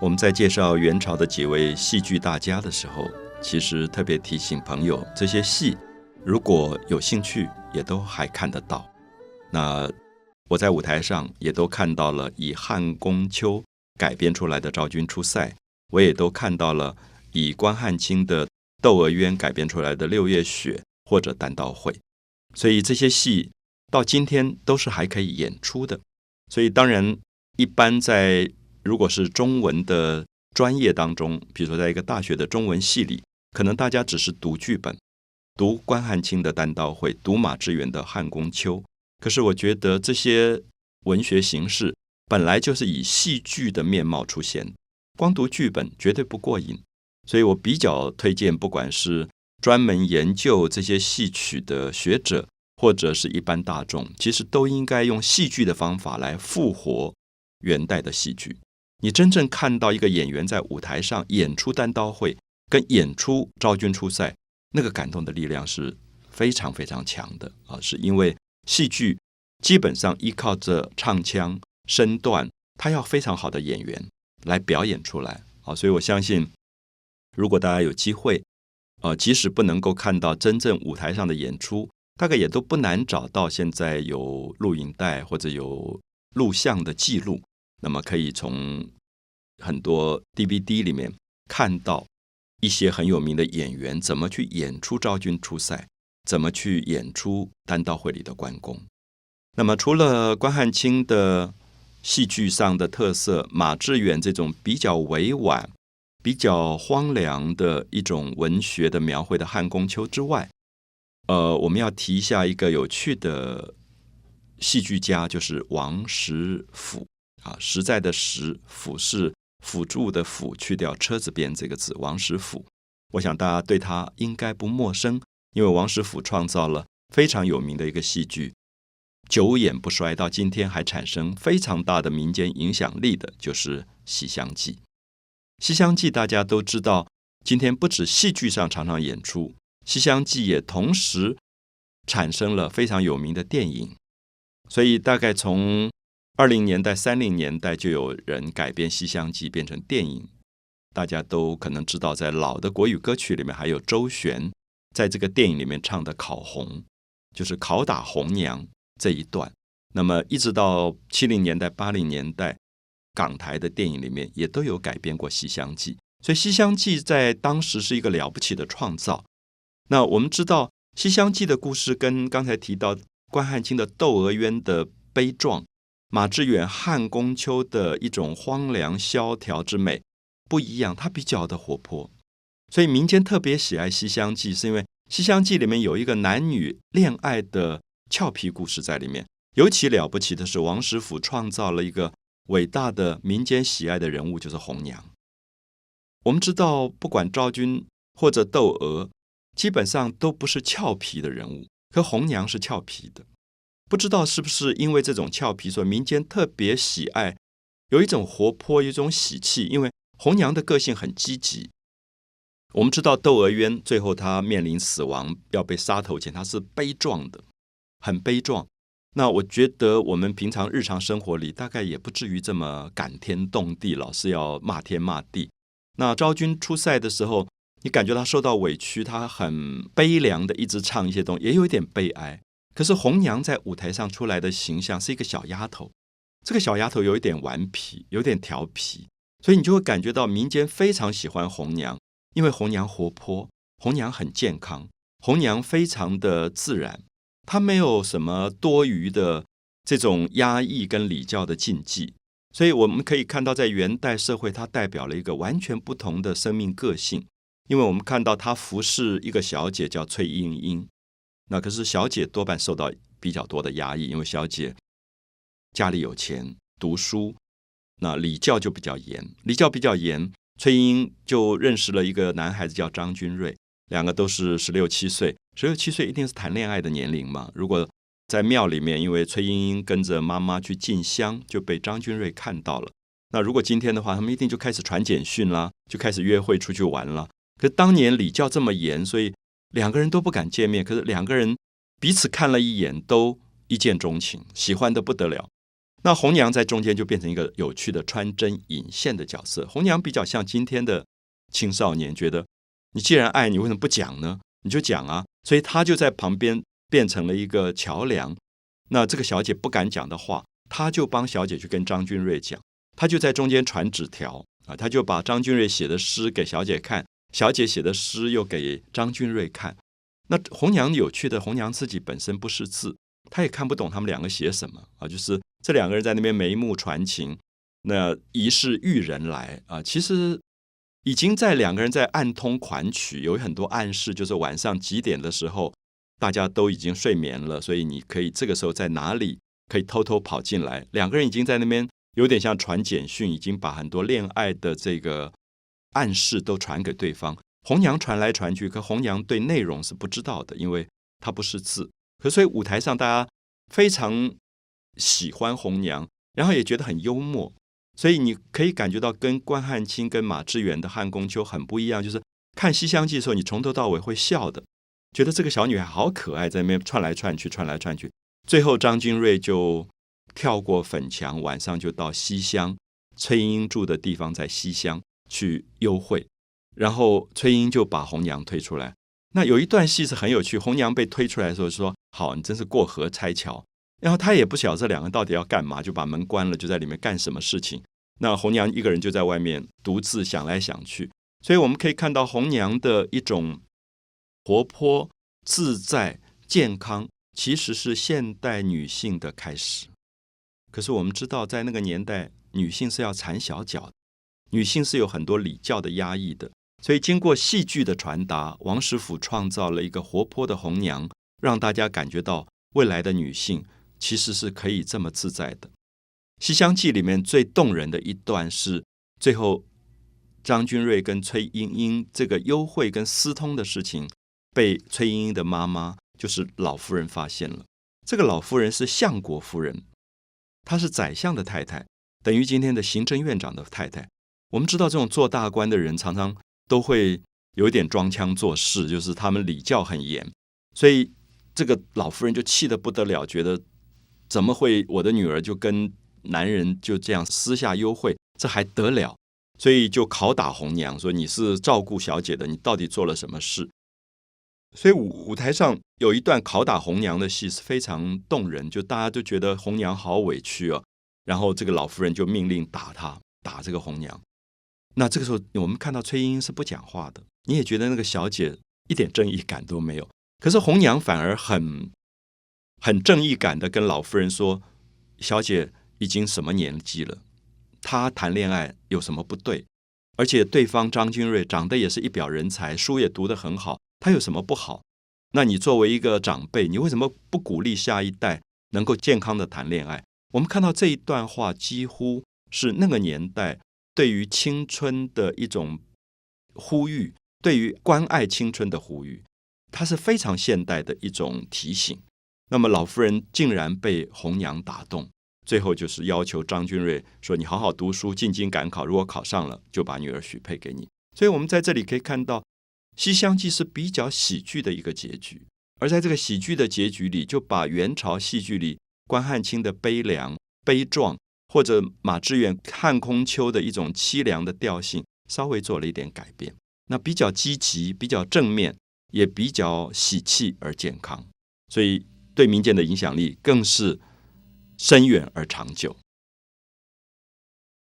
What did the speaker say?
我们在介绍元朝的几位戏剧大家的时候，其实特别提醒朋友，这些戏如果有兴趣，也都还看得到。那我在舞台上也都看到了以汉宫秋改编出来的《昭君出塞》，我也都看到了以关汉卿的《窦娥冤》改编出来的《六月雪》或者《单刀会》。所以这些戏到今天都是还可以演出的。所以当然，一般在如果是中文的专业当中，比如说在一个大学的中文系里，可能大家只是读剧本。读关汉卿的《单刀会》，读马致远的《汉宫秋》，可是我觉得这些文学形式本来就是以戏剧的面貌出现，光读剧本绝对不过瘾。所以我比较推荐，不管是专门研究这些戏曲的学者，或者是一般大众，其实都应该用戏剧的方法来复活元代的戏剧。你真正看到一个演员在舞台上演出《单刀会》，跟演出《昭君出塞》。那个感动的力量是非常非常强的啊！是因为戏剧基本上依靠着唱腔、身段，他要非常好的演员来表演出来啊！所以我相信，如果大家有机会，呃，即使不能够看到真正舞台上的演出，大概也都不难找到现在有录影带或者有录像的记录，那么可以从很多 DVD 里面看到。一些很有名的演员怎么去演出昭君出塞，怎么去演出单刀会里的关公？那么除了关汉卿的戏剧上的特色，马致远这种比较委婉、比较荒凉的一种文学的描绘的汉宫秋之外，呃，我们要提一下一个有趣的戏剧家，就是王实甫啊，实在的实，辅是。辅助的辅去掉车子边这个字，王实甫，我想大家对他应该不陌生，因为王实甫创造了非常有名的一个戏剧，久演不衰，到今天还产生非常大的民间影响力的，就是《西厢记》。《西厢记》大家都知道，今天不止戏剧上常常演出，《西厢记》也同时产生了非常有名的电影，所以大概从。二零年代、三零年代就有人改编《西厢记》变成电影，大家都可能知道，在老的国语歌曲里面，还有周璇在这个电影里面唱的《考红》，就是拷打红娘这一段。那么一直到七零年代、八零年代，港台的电影里面也都有改编过《西厢记》，所以《西厢记》在当时是一个了不起的创造。那我们知道，《西厢记》的故事跟刚才提到关汉卿的《窦娥冤》的悲壮。马致远《汉宫秋》的一种荒凉萧条之美不一样，它比较的活泼，所以民间特别喜爱《西厢记》，是因为《西厢记》里面有一个男女恋爱的俏皮故事在里面。尤其了不起的是，王实甫创造了一个伟大的民间喜爱的人物，就是红娘。我们知道，不管昭君或者窦娥，基本上都不是俏皮的人物，可红娘是俏皮的。不知道是不是因为这种俏皮，所以民间特别喜爱，有一种活泼，有一种喜气。因为红娘的个性很积极。我们知道窦娥冤最后她面临死亡，要被杀头前，她是悲壮的，很悲壮。那我觉得我们平常日常生活里，大概也不至于这么感天动地，老是要骂天骂地。那昭君出塞的时候，你感觉她受到委屈，她很悲凉的，一直唱一些东西，也有一点悲哀。可是红娘在舞台上出来的形象是一个小丫头，这个小丫头有一点顽皮，有点调皮，所以你就会感觉到民间非常喜欢红娘，因为红娘活泼，红娘很健康，红娘非常的自然，她没有什么多余的这种压抑跟礼教的禁忌，所以我们可以看到，在元代社会，它代表了一个完全不同的生命个性，因为我们看到她服侍一个小姐叫翠莺莺。那可是小姐多半受到比较多的压抑，因为小姐家里有钱，读书，那礼教就比较严，礼教比较严。崔莺就认识了一个男孩子叫张君瑞，两个都是十六七岁，十六七岁一定是谈恋爱的年龄嘛。如果在庙里面，因为崔莺莺跟着妈妈去进香，就被张君瑞看到了。那如果今天的话，他们一定就开始传简讯啦，就开始约会出去玩了。可当年礼教这么严，所以。两个人都不敢见面，可是两个人彼此看了一眼，都一见钟情，喜欢的不得了。那红娘在中间就变成一个有趣的穿针引线的角色。红娘比较像今天的青少年，觉得你既然爱你，为什么不讲呢？你就讲啊。所以她就在旁边变成了一个桥梁。那这个小姐不敢讲的话，她就帮小姐去跟张君瑞讲。她就在中间传纸条啊，她就把张君瑞写的诗给小姐看，小姐写的诗又给张君瑞看。那红娘有趣的，红娘自己本身不识字，她也看不懂他们两个写什么啊。就是这两个人在那边眉目传情，那疑是玉人来啊。其实已经在两个人在暗通款曲，有很多暗示，就是晚上几点的时候，大家都已经睡眠了，所以你可以这个时候在哪里可以偷偷跑进来。两个人已经在那边有点像传简讯，已经把很多恋爱的这个暗示都传给对方。红娘传来传去，可红娘对内容是不知道的，因为她不识字。可所以舞台上大家非常喜欢红娘，然后也觉得很幽默。所以你可以感觉到跟关汉卿跟马致远的汉宫秋很不一样，就是看《西厢记》的时候，你从头到尾会笑的，觉得这个小女孩好可爱，在那边窜来窜去，窜来窜去。最后张君瑞就跳过粉墙，晚上就到西厢，崔莺莺住的地方在西厢去幽会。然后崔英就把红娘推出来。那有一段戏是很有趣，红娘被推出来的时候说：“好，你真是过河拆桥。”然后他也不晓得这两个到底要干嘛，就把门关了，就在里面干什么事情。那红娘一个人就在外面独自想来想去。所以我们可以看到红娘的一种活泼、自在、健康，其实是现代女性的开始。可是我们知道，在那个年代，女性是要缠小脚的，女性是有很多礼教的压抑的。所以，经过戏剧的传达，王实甫创造了一个活泼的红娘，让大家感觉到未来的女性其实是可以这么自在的。《西厢记》里面最动人的一段是最后张君瑞跟崔莺莺这个幽会跟私通的事情，被崔莺莺的妈妈就是老夫人发现了。这个老夫人是相国夫人，她是宰相的太太，等于今天的行政院长的太太。我们知道，这种做大官的人常常。都会有一点装腔作势，就是他们礼教很严，所以这个老夫人就气得不得了，觉得怎么会我的女儿就跟男人就这样私下幽会，这还得了？所以就拷打红娘，说你是照顾小姐的，你到底做了什么事？所以舞舞台上有一段拷打红娘的戏是非常动人，就大家都觉得红娘好委屈哦，然后这个老夫人就命令打她，打这个红娘。那这个时候，我们看到崔莺莺是不讲话的，你也觉得那个小姐一点正义感都没有。可是红娘反而很很正义感的跟老夫人说：“小姐已经什么年纪了？她谈恋爱有什么不对？而且对方张君瑞长得也是一表人才，书也读得很好，他有什么不好？那你作为一个长辈，你为什么不鼓励下一代能够健康的谈恋爱？”我们看到这一段话，几乎是那个年代。对于青春的一种呼吁，对于关爱青春的呼吁，它是非常现代的一种提醒。那么老夫人竟然被红娘打动，最后就是要求张君瑞说：“你好好读书，进京赶考，如果考上了，就把女儿许配给你。”所以，我们在这里可以看到，《西厢记》是比较喜剧的一个结局，而在这个喜剧的结局里，就把元朝戏剧里关汉卿的悲凉、悲壮。或者马致远《看空秋》的一种凄凉的调性，稍微做了一点改变，那比较积极、比较正面，也比较喜气而健康，所以对民间的影响力更是深远而长久。